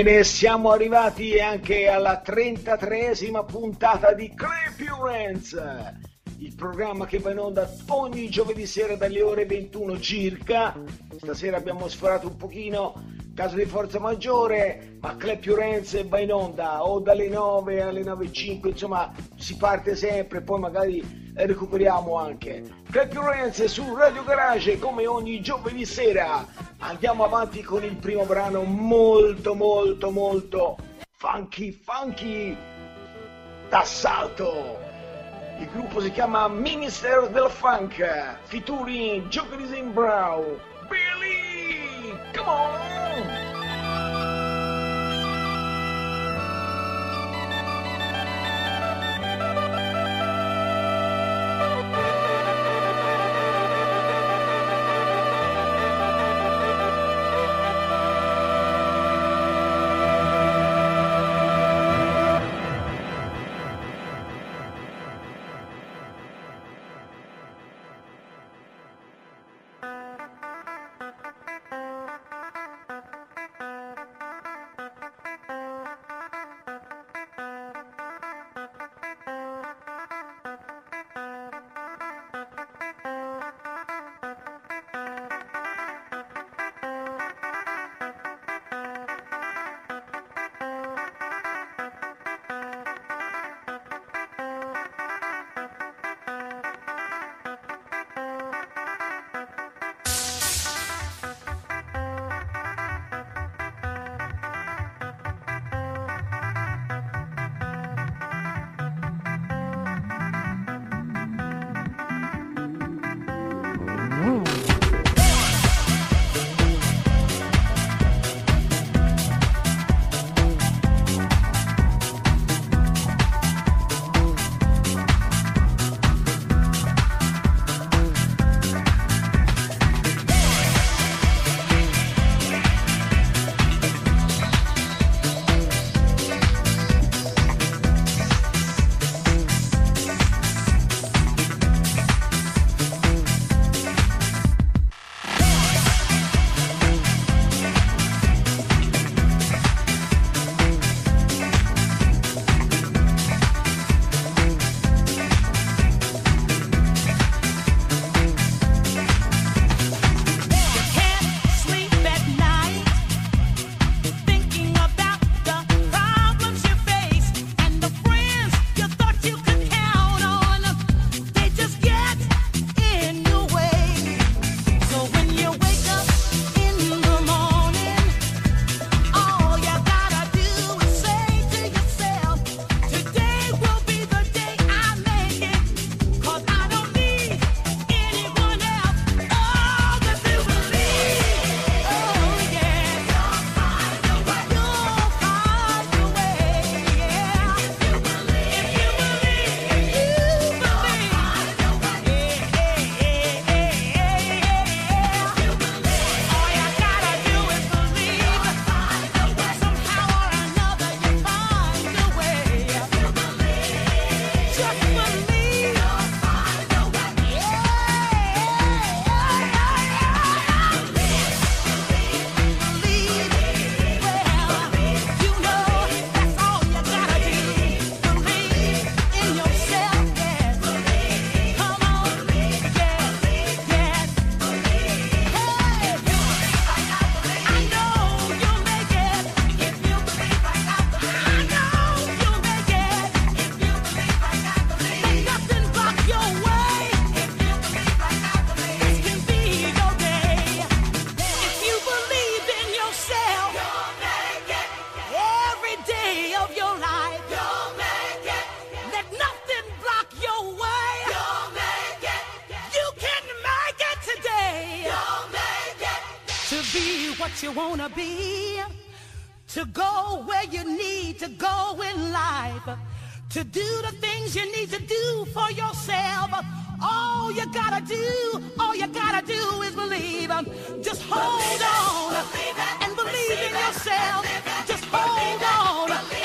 Bene, siamo arrivati anche alla 33esima puntata di Hands, il programma che va in onda ogni giovedì sera dalle ore 21 circa. Stasera abbiamo sforato un pochino, caso di forza maggiore, ma Hands va in onda o dalle 9 alle 9.05, insomma si parte sempre, poi magari recuperiamo anche. Your Hands su Radio Garage come ogni giovedì sera. Andiamo avanti con il primo brano molto molto molto funky funky d'assalto. Il gruppo si chiama Minister del Funk, featuring Jokeris in Brown. Billy, come on! What you wanna be, to go where you need to go in life, to do the things you need to do for yourself. All you gotta do, all you gotta do is believe. Just hold on and believe in yourself. Just hold on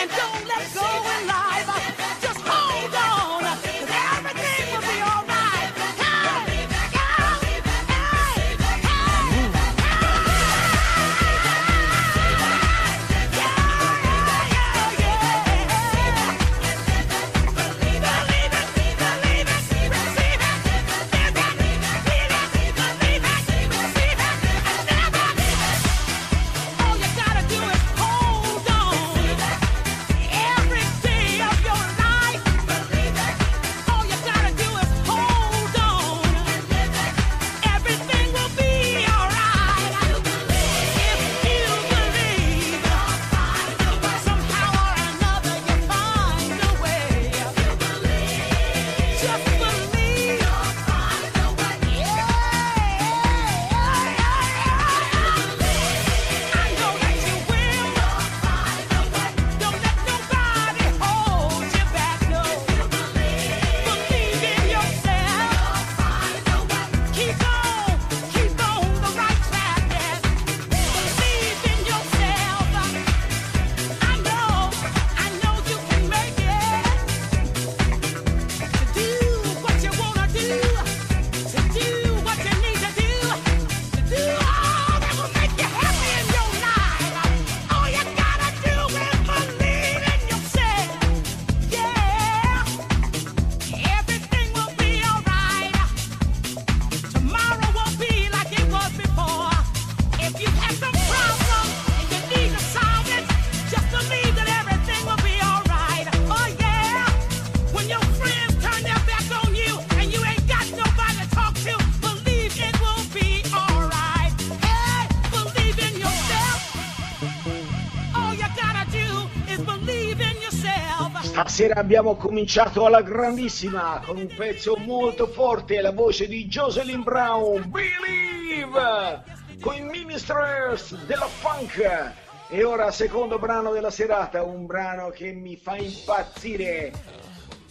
Stasera abbiamo cominciato alla grandissima con un pezzo molto forte, la voce di Jocelyn Brown, Believe, con i Ministers della Funk. E ora secondo brano della serata, un brano che mi fa impazzire.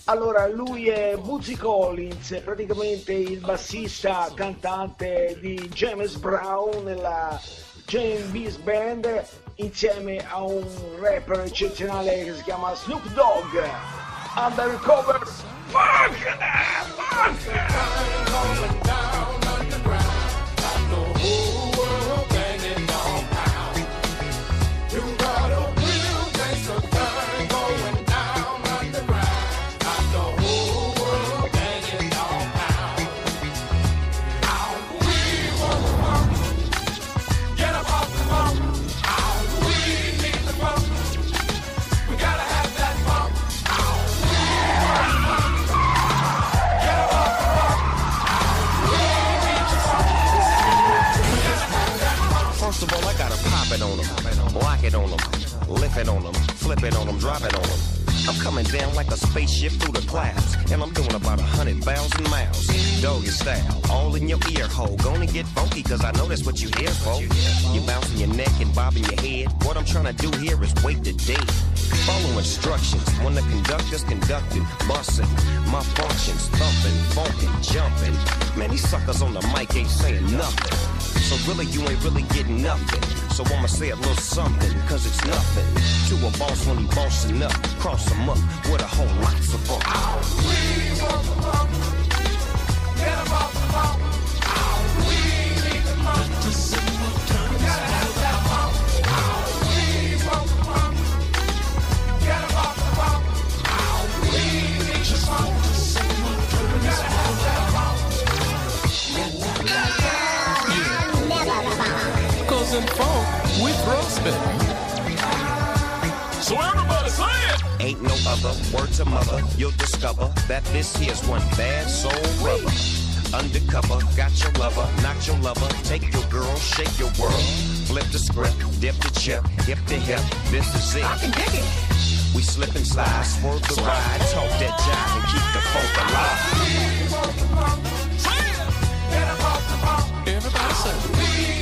Allora, lui è Bootsy Collins, praticamente il bassista cantante di James Brown nella Beast Band, insieme a un rapper eccezionale che si chiama Snoop Dogg. Undercover Funk! Funk! I gotta pop it on them, lock it on them, lift it on them, flip it on them, drop it on them. I'm coming down like a spaceship through the clouds, and I'm doing about a hundred thousand miles. Doggy style, all in your ear hole. Gonna get funky, cause I know that's what you here for. You bouncing your neck and bobbing your head. What I'm trying to do here is wait the day. Follow instructions when the conductor's conducting, busting. My functions thumping, funkin', jumping. Man, these suckers on the mic ain't saying nothing. So really, you ain't really getting nothing. So I'ma say a little something, cause it's nothing. To a boss when he bossing up, cross him up with a whole lot of fun. Cause in funk, we throw spin. So everybody say it! Ain't no other word to mother. You'll discover that this here's one bad soul rubber. Undercover, got your lover, not your lover. Take your girl, shake your world. Flip the script, dip the chip, hip to hip. This is it. I can dig it. We slip and slide, swerve the ride, talk that jive and keep the funk alive. Everybody say it.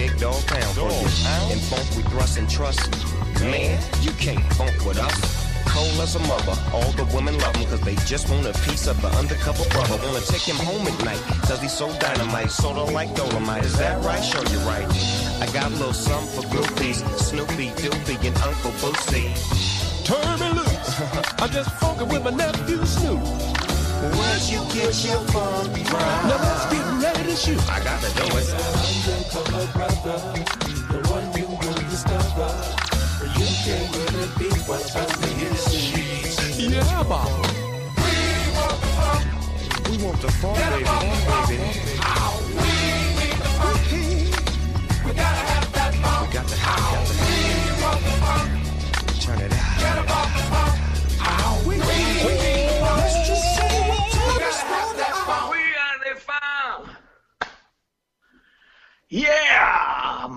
big dog pound for you. In funk we thrust and trust. Man, you can't funk with us. Cold as a mother, all the women love him cause they just want a piece of the undercover brother. Wanna take him home at night, cause he's so dynamite, sorta like Dolomite. Is that right? Sure you're right. I got a little something for groupies, Snoopy, Doopy, and Uncle Boosie. Turn me loose. I'm just funkin' with my nephew Snoop. Where'd you get your funk from? Now let's get I got. The one you will discover. You can really be what's Yeah, Baba. We want the far We need the funk. We gotta have that funk. We got the, we got the, we want the funk. Turn it out. Get the funk. Yeah!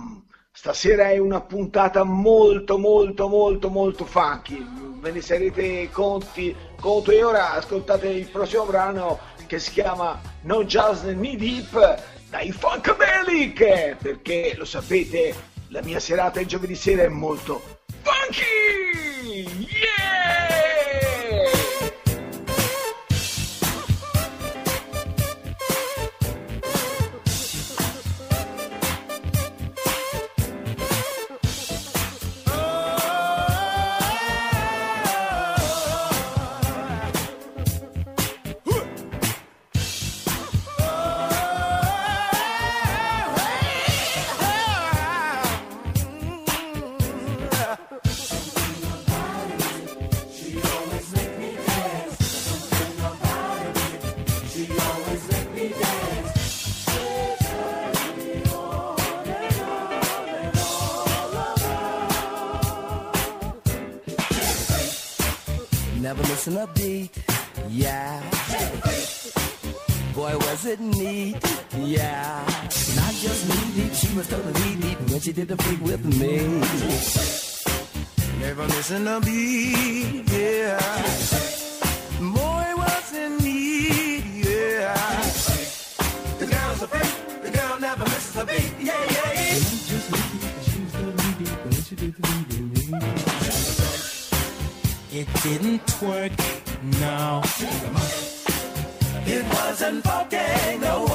Stasera è una puntata molto molto molto molto funky. Ve ne sarete conti, conto e ora ascoltate il prossimo brano che si chiama No Just Knee Deep dai Funkadelic perché lo sapete la mia serata il giovedì sera è molto funky! Yeah! A beat, yeah. Boy, was it neat, yeah. Not just knee deep, she was totally deep when she did the freak with me. Never missing a beat, yeah. Boy, was it neat, yeah. The girl's a freak, the girl never misses a beat, yeah, yeah, didn't twerk, no. It wasn't fucking no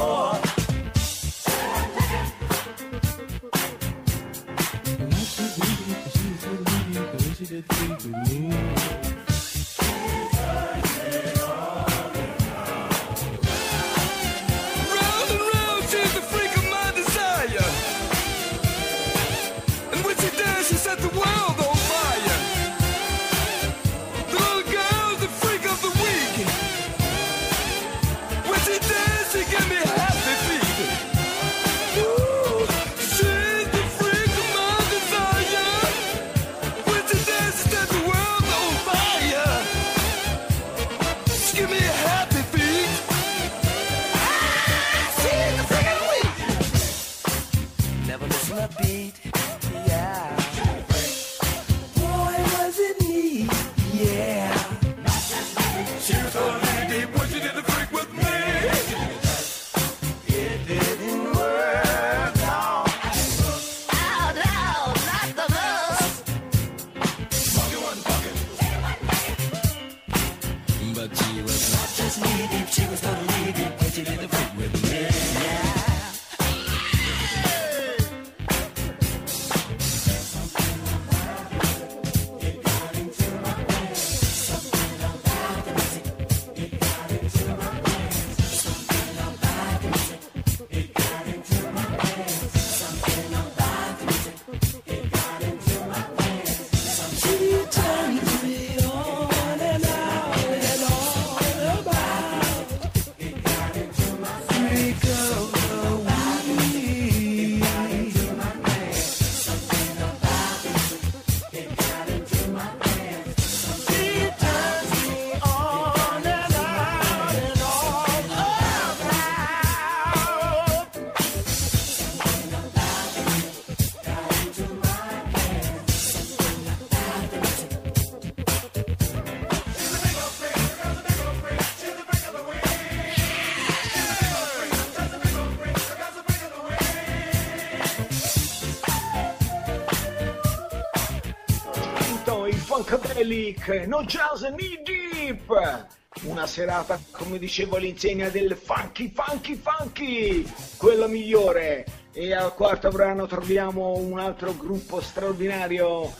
Funkadelic, No Jazz Knee Deep. Una serata, come dicevo, all'insegna del funky, funky, funky, quella migliore. E al quarto brano troviamo un altro gruppo straordinario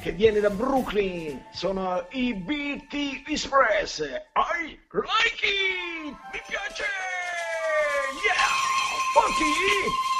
che viene da Brooklyn. Sono i BT Express. I like it! Mi piace! Yeah! Funky!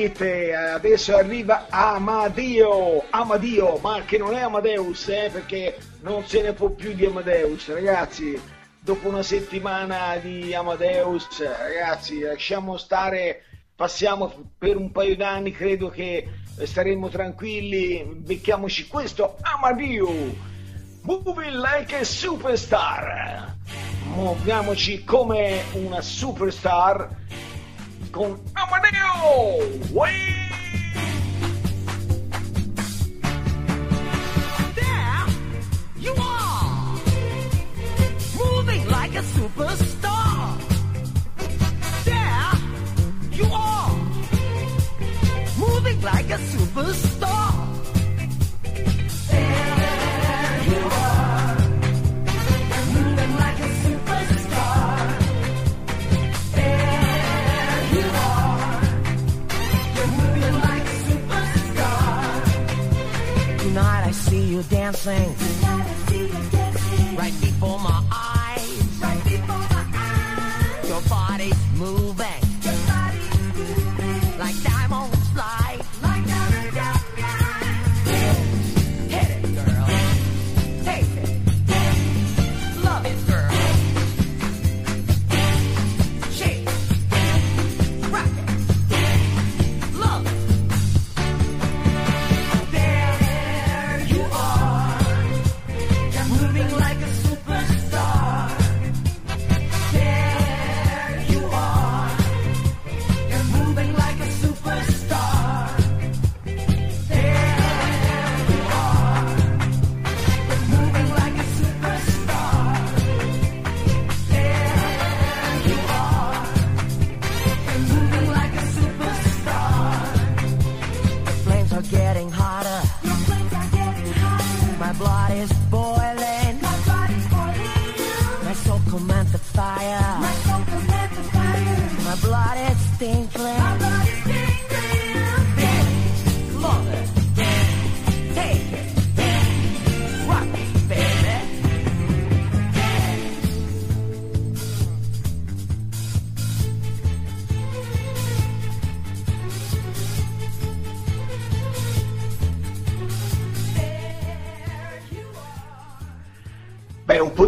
Like it. E Adesso arriva Amadio, Amadio, ma che non è Amadeus, eh, perché non se ne può più di Amadeus, ragazzi. Dopo una settimana di Amadeus, ragazzi, lasciamo stare, passiamo per un paio d'anni, credo che staremo tranquilli, becchiamoci questo Amadio. Moving like a superstar. Muoviamoci come una superstar con Amadeo. Way! There you are, moving like a superstar. There you are, moving like a superstar. You dancing.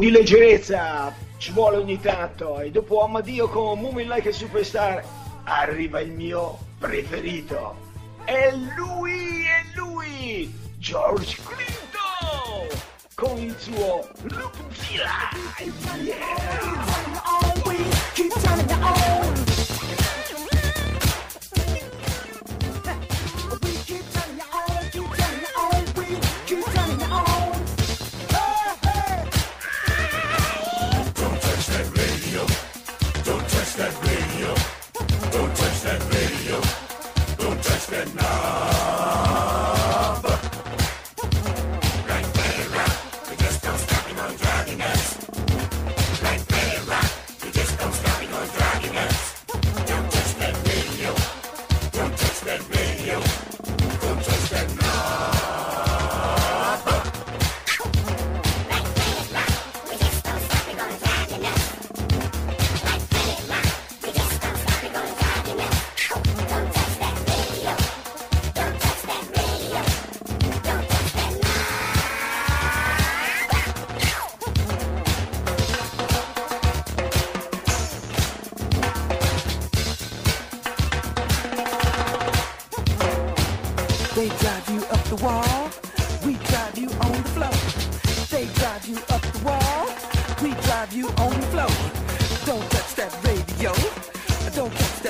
Di leggerezza ci vuole ogni tanto. E dopo Amadio con Moving Like a Superstar arriva il mio preferito. È lui, è lui! George Clinton! Con il suo Live! Yeah!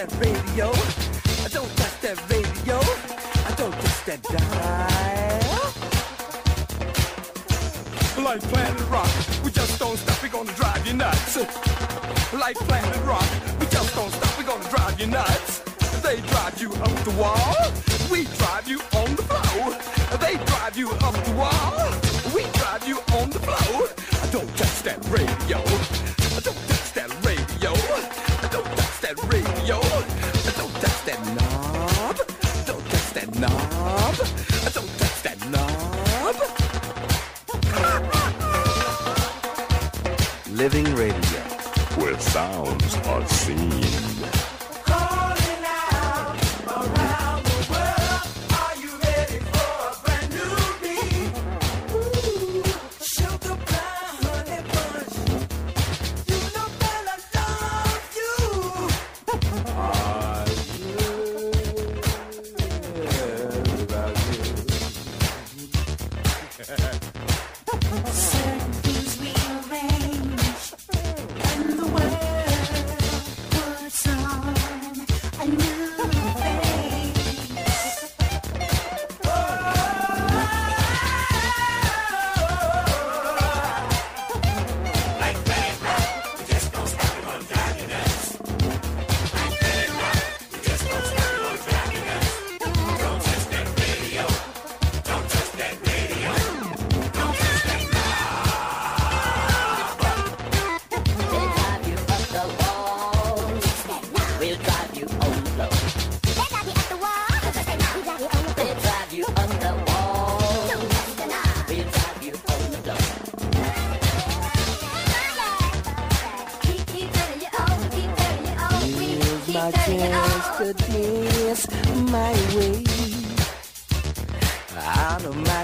That radio, don't touch that radio, I don't touch that dial. Like Planet Rock, we just don't stop, we're gonna drive you nuts. Like Planet Rock, we just don't stop, we're gonna drive you nuts. They drive you up the wall, we drive you on the floor. They drive you up the wall, we drive you on the floor. I don't touch that radio, Living Radio, where sounds are seen.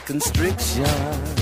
Constriction.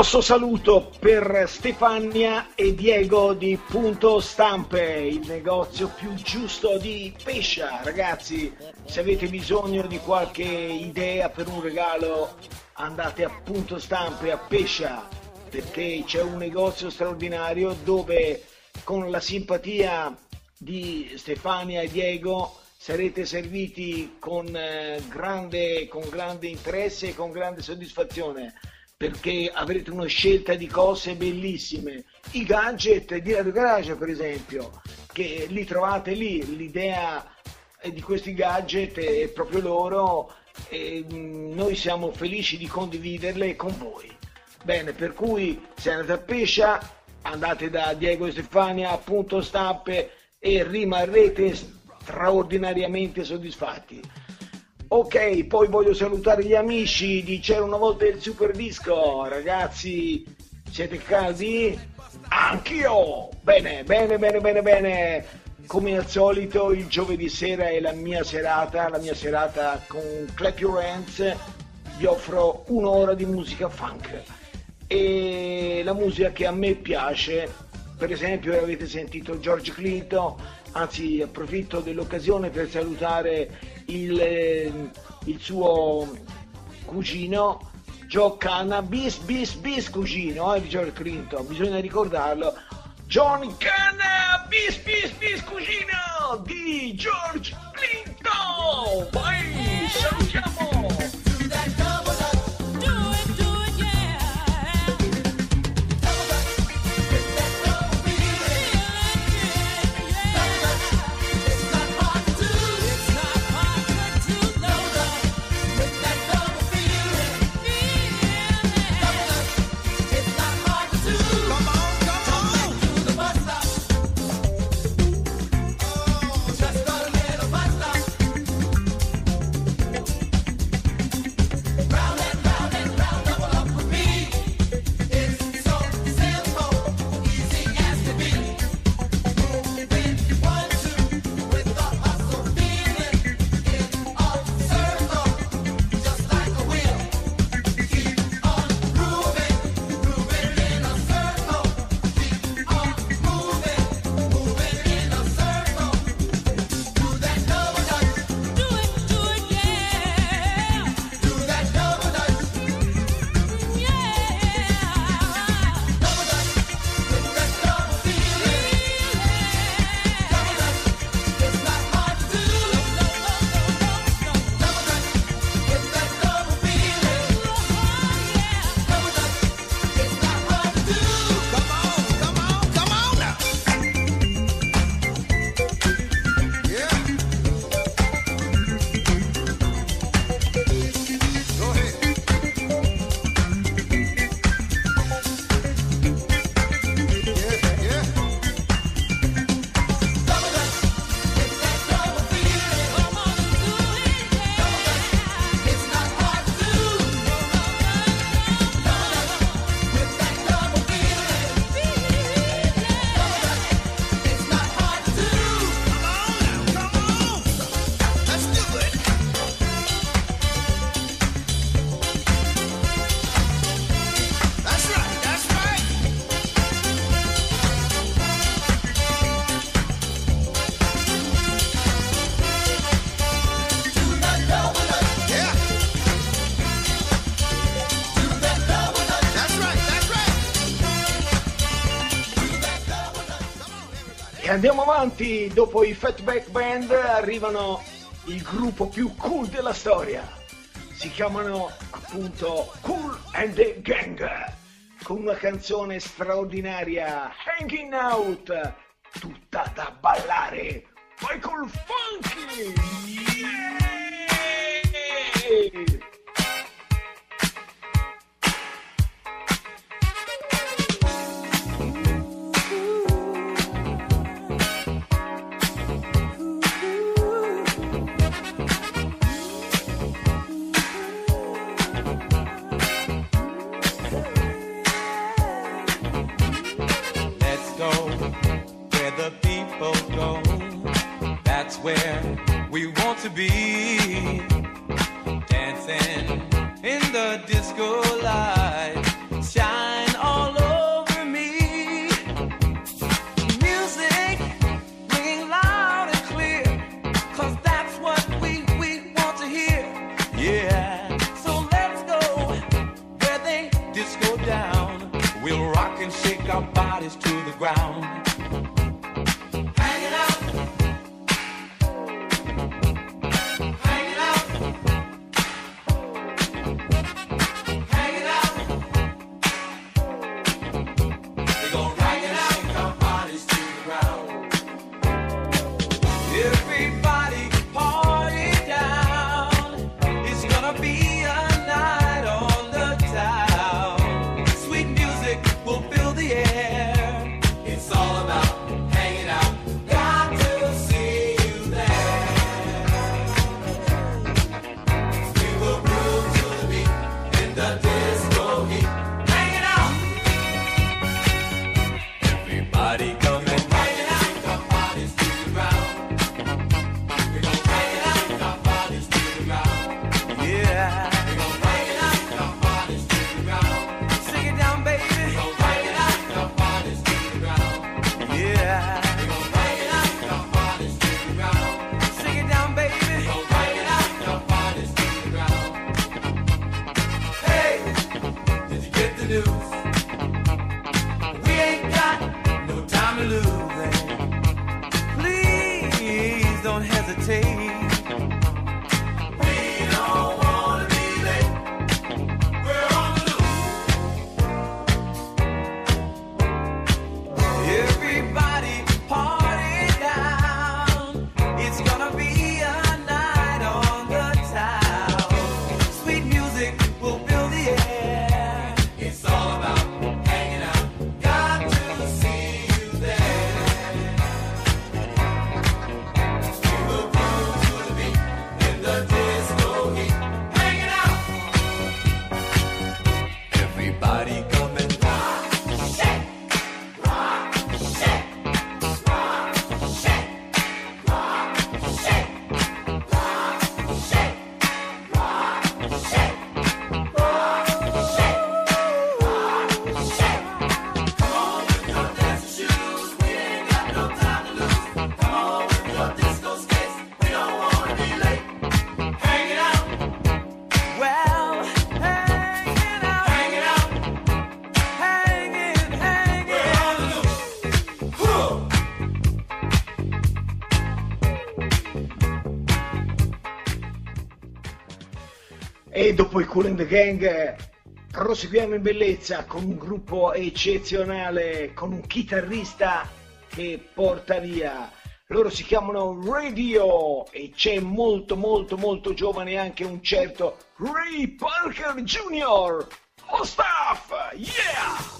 Grosso saluto per Stefania e Diego di Punto Stampe, il negozio più giusto di Pescia. Ragazzi, se avete bisogno di qualche idea per un regalo, andate a Punto Stampe a Pescia, perché c'è un negozio straordinario dove con la simpatia di Stefania e Diego sarete serviti con, eh, grande, con grande interesse e con grande soddisfazione perché avrete una scelta di cose bellissime. I gadget di Radio Garage, per esempio, che li trovate lì, l'idea di questi gadget è proprio loro e mm, noi siamo felici di condividerle con voi. Bene, per cui se andate a Pescia, andate da Diego e Stefania a punto stampe e rimarrete straordinariamente soddisfatti. Ok, poi voglio salutare gli amici di C'era una volta il Super Disco. Ragazzi, siete caldi? Anch'io! Bene, bene, bene, bene, bene. Come al solito, il giovedì sera è la mia serata, la mia serata con Clap Your Hands. Vi offro un'ora di musica funk. E la musica che a me piace, per esempio avete sentito George Clinton, anzi approfitto dell'occasione per salutare il, eh, il suo cugino Joe Canna, bis bis cugino eh, di George Clinton, bisogna ricordarlo. John Canna, bis bis cugino di George Clinton. Vai, salutiamo! avanti, dopo i Fatback Band arrivano il gruppo più cool della storia. Si chiamano appunto Cool and the Gang, con una canzone straordinaria, Hanging Out, E dopo i Cool and the Gang proseguiamo in bellezza con un gruppo eccezionale, con un chitarrista che porta via. Loro si chiamano Radio e c'è molto molto molto giovane anche un certo Ray Parker Jr. Ostaf! Yeah!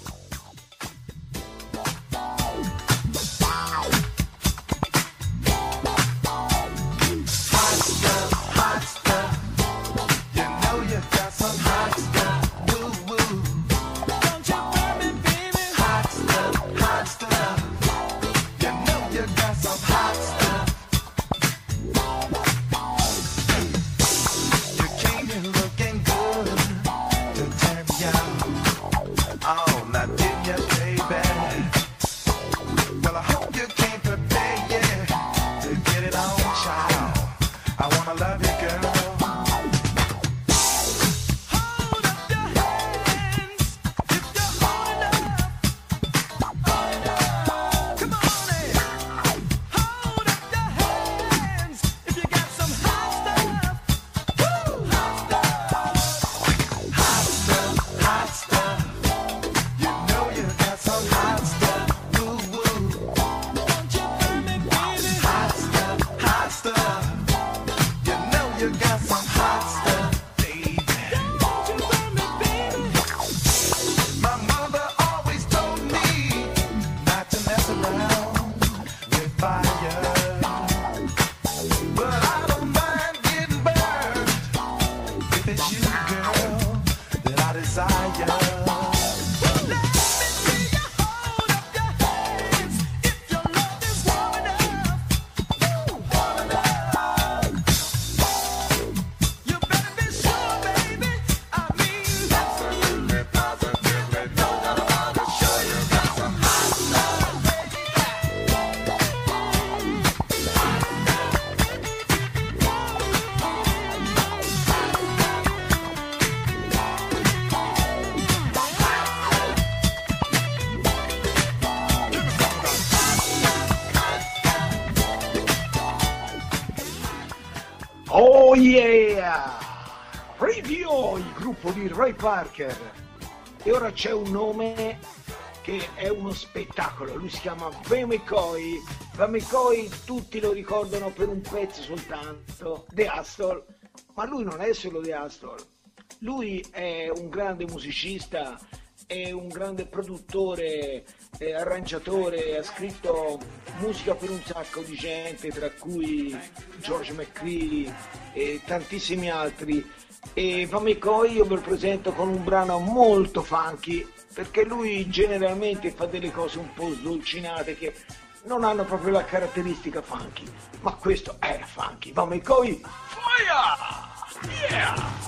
you, girl, that I desire. Ray Parker. E ora c'è un nome che è uno spettacolo, lui si chiama Vemekoi. Vemekoi tutti lo ricordano per un pezzo soltanto, The Astol, ma lui non è solo The Astol, lui è un grande musicista, è un grande produttore, arrangiatore, ha scritto musica per un sacco di gente, tra cui George McCree e tantissimi altri. E Vamekoi io ve lo presento con un brano molto funky, perché lui generalmente fa delle cose un po' sdolcinate che non hanno proprio la caratteristica funky, ma questo è funky. Vamekoi, fire! Yeah!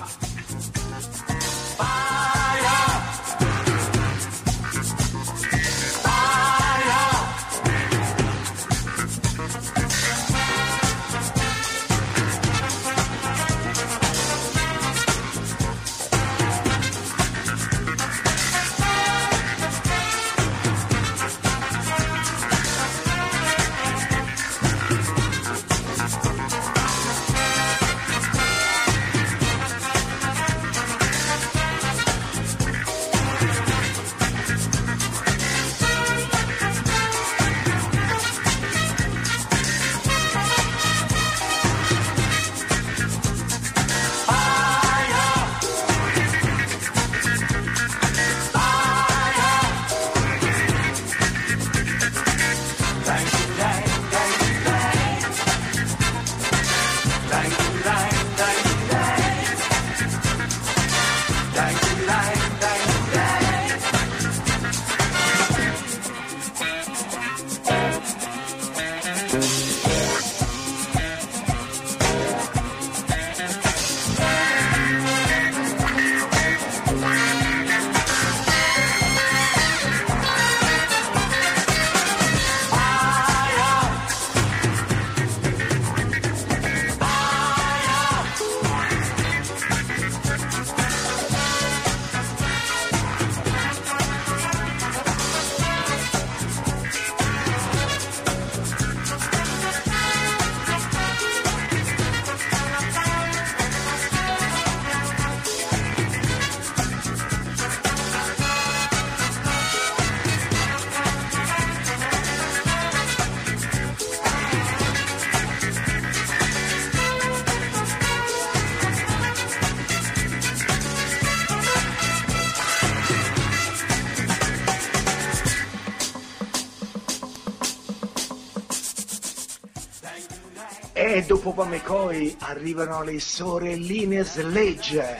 E dopo Pamecoi arrivano le sorelline Sledge,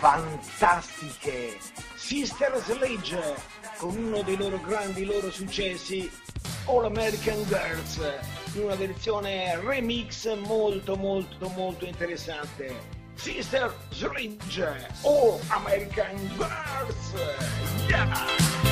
fantastiche, Sister Sledge, con uno dei loro grandi loro successi, All American Girls, in una versione remix molto molto molto interessante. Sister Sledge, All American Girls, yeah!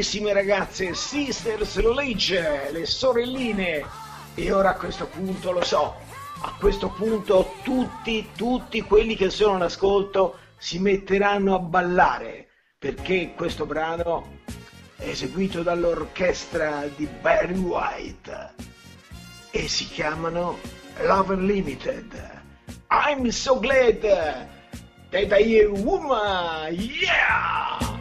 carissime ragazze, Sisters Leach, le sorelline. E ora a questo punto lo so, a questo punto tutti, tutti quelli che sono all'ascolto si metteranno a ballare, perché questo brano è eseguito dall'orchestra di Barry White e si chiamano Love Unlimited. I'm so glad that I am a woman, yeah!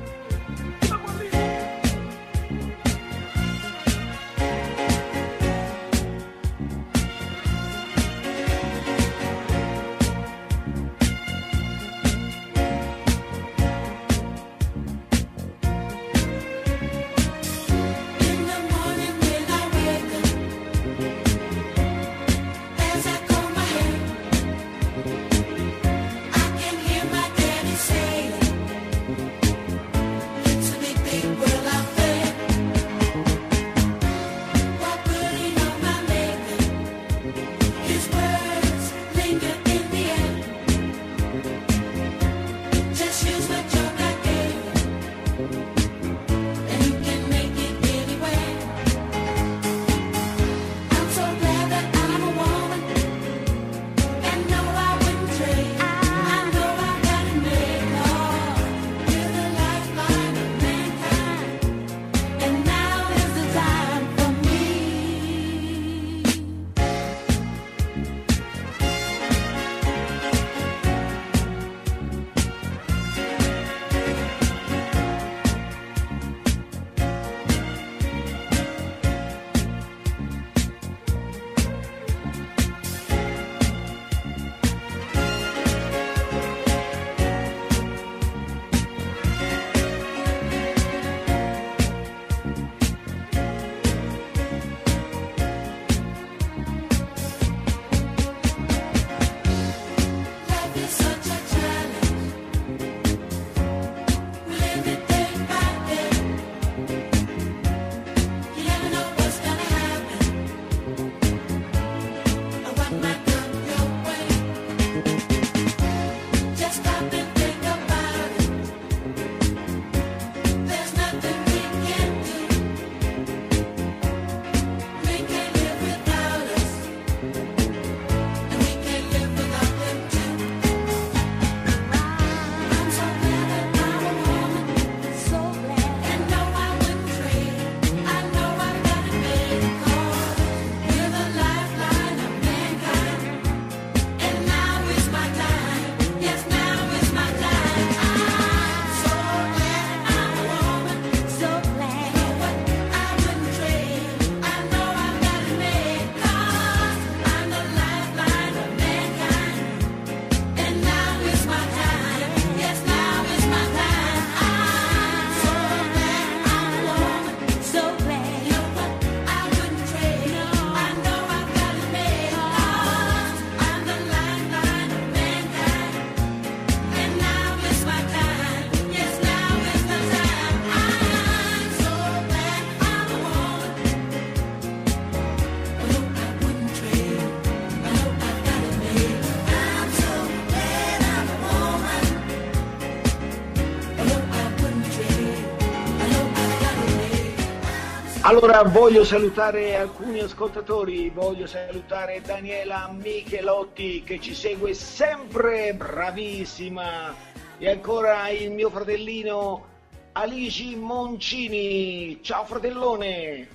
Allora voglio salutare alcuni ascoltatori, voglio salutare Daniela Michelotti che ci segue sempre, bravissima, e ancora il mio fratellino Alici Moncini, ciao fratellone,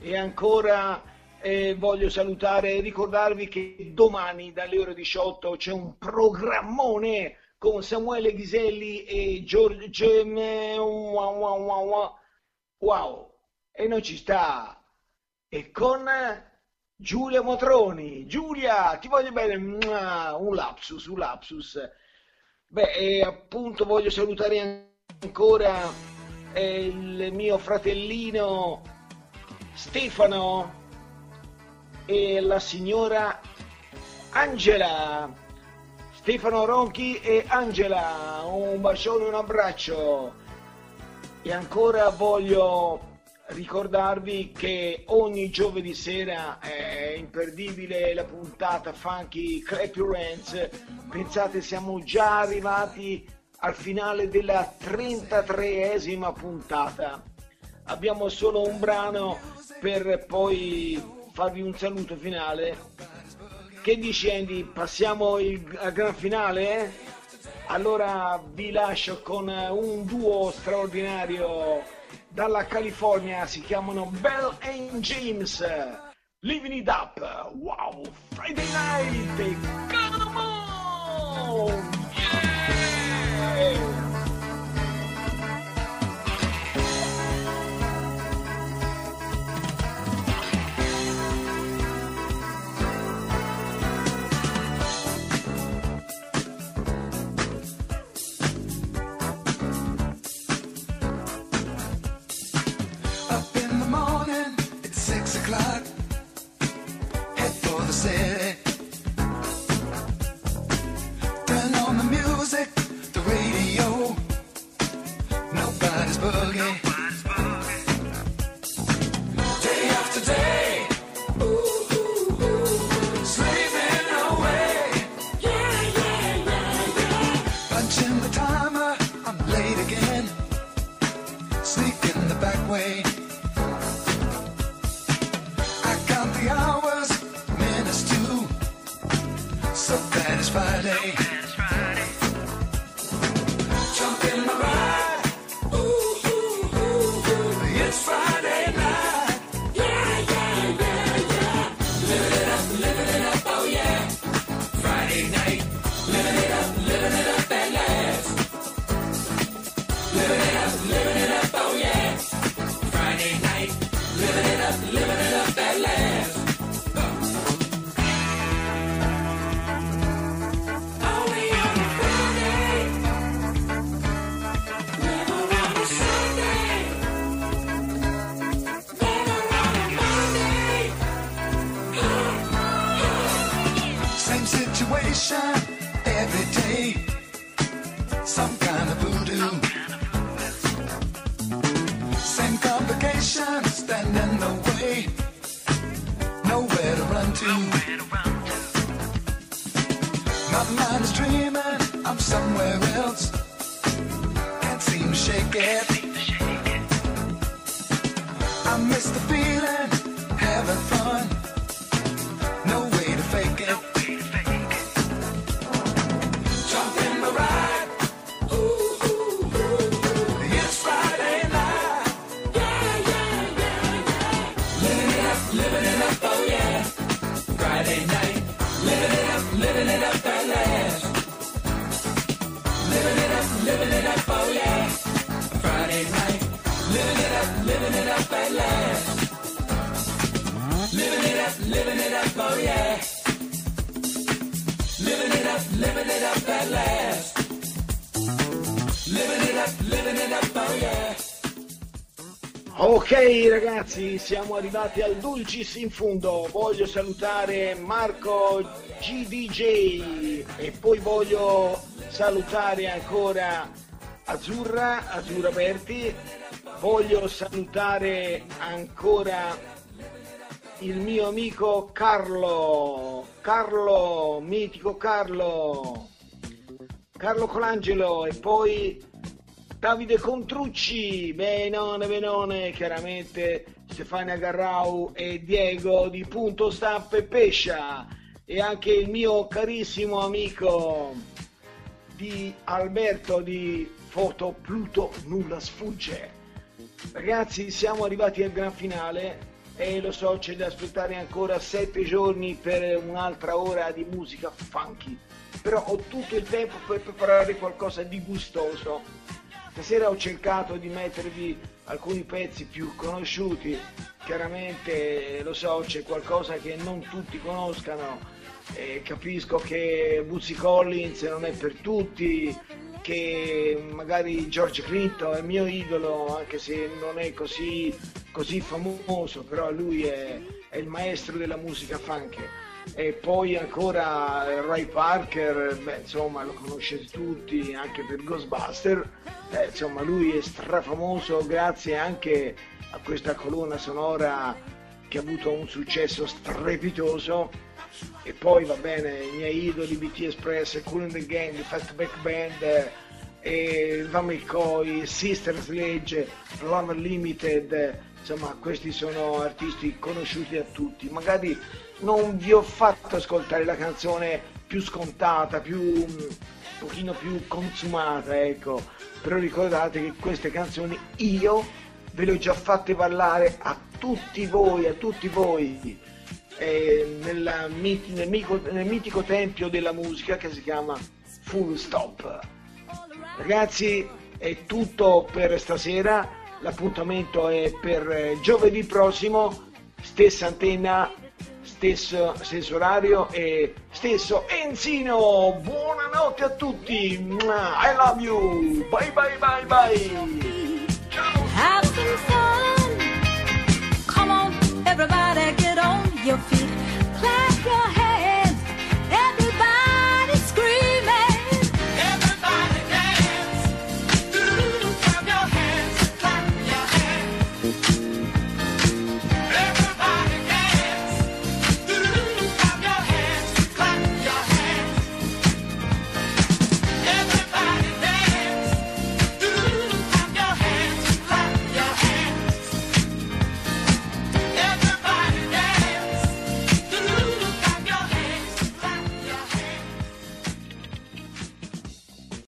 e ancora eh, voglio salutare e ricordarvi che domani dalle ore 18 c'è un programmone con Samuele Ghiselli e Giorgio... Wow, e non ci sta. E con Giulia Motroni. Giulia, ti voglio bene. Un lapsus, un lapsus. Beh, e appunto voglio salutare ancora eh, il mio fratellino Stefano e la signora Angela. Stefano Ronchi e Angela, un bacione, un abbraccio. E ancora voglio ricordarvi che ogni giovedì sera è imperdibile la puntata Funky Clap Your Hands. Pensate, siamo già arrivati al finale della 33esima puntata. Abbiamo solo un brano per poi farvi un saluto finale. Che dici Andy? Passiamo il- al gran finale? eh? Allora vi lascio con un duo straordinario dalla California, si chiamano Bell and James. Living it up, wow, Friday night, come on! Yeah! Ok ragazzi, siamo arrivati al dulcis in fondo. Voglio salutare Marco GDJ e poi voglio salutare ancora Azzurra, Azzurra Berti. Voglio salutare ancora il mio amico Carlo. Carlo, mitico Carlo. Carlo Colangelo e poi Davide Contrucci, Benone, Benone, chiaramente Stefania Garrau e Diego di Punto Stampa e Pescia e anche il mio carissimo amico di Alberto di Foto Pluto Nulla Sfugge. Ragazzi, siamo arrivati al gran finale e lo so, c'è da aspettare ancora sette giorni per un'altra ora di musica funky, però ho tutto il tempo per preparare qualcosa di gustoso. Stasera ho cercato di mettervi alcuni pezzi più conosciuti, chiaramente lo so, c'è qualcosa che non tutti conoscano, e capisco che Buzzy Collins non è per tutti, che magari George Clinton è mio idolo, anche se non è così, così famoso, però lui è, è il maestro della musica funk. E poi ancora Ray Parker, beh, insomma lo conoscete tutti anche per Ghostbuster, Eh, insomma lui è strafamoso grazie anche a questa colonna sonora che ha avuto un successo strepitoso e poi va bene i miei idoli BT Express, Cool in the Gang, Fatback Band eh, McCoy, Sister Sledge, Love Limited insomma questi sono artisti conosciuti a tutti. Magari non vi ho fatto ascoltare la canzone più scontata più un pochino più consumata ecco. Però ricordate che queste canzoni io ve le ho già fatte ballare a tutti voi a tutti voi eh, mit nel, mico, nel, mitico tempio della musica che si chiama Full Stop. Ragazzi, è tutto per stasera, l'appuntamento è per eh, giovedì prossimo, stessa antenna, stesso, stesso orario e stesso Enzino. Buonanotte a tutti, I love you, bye bye bye bye. Ciao. your feet, clap your hands.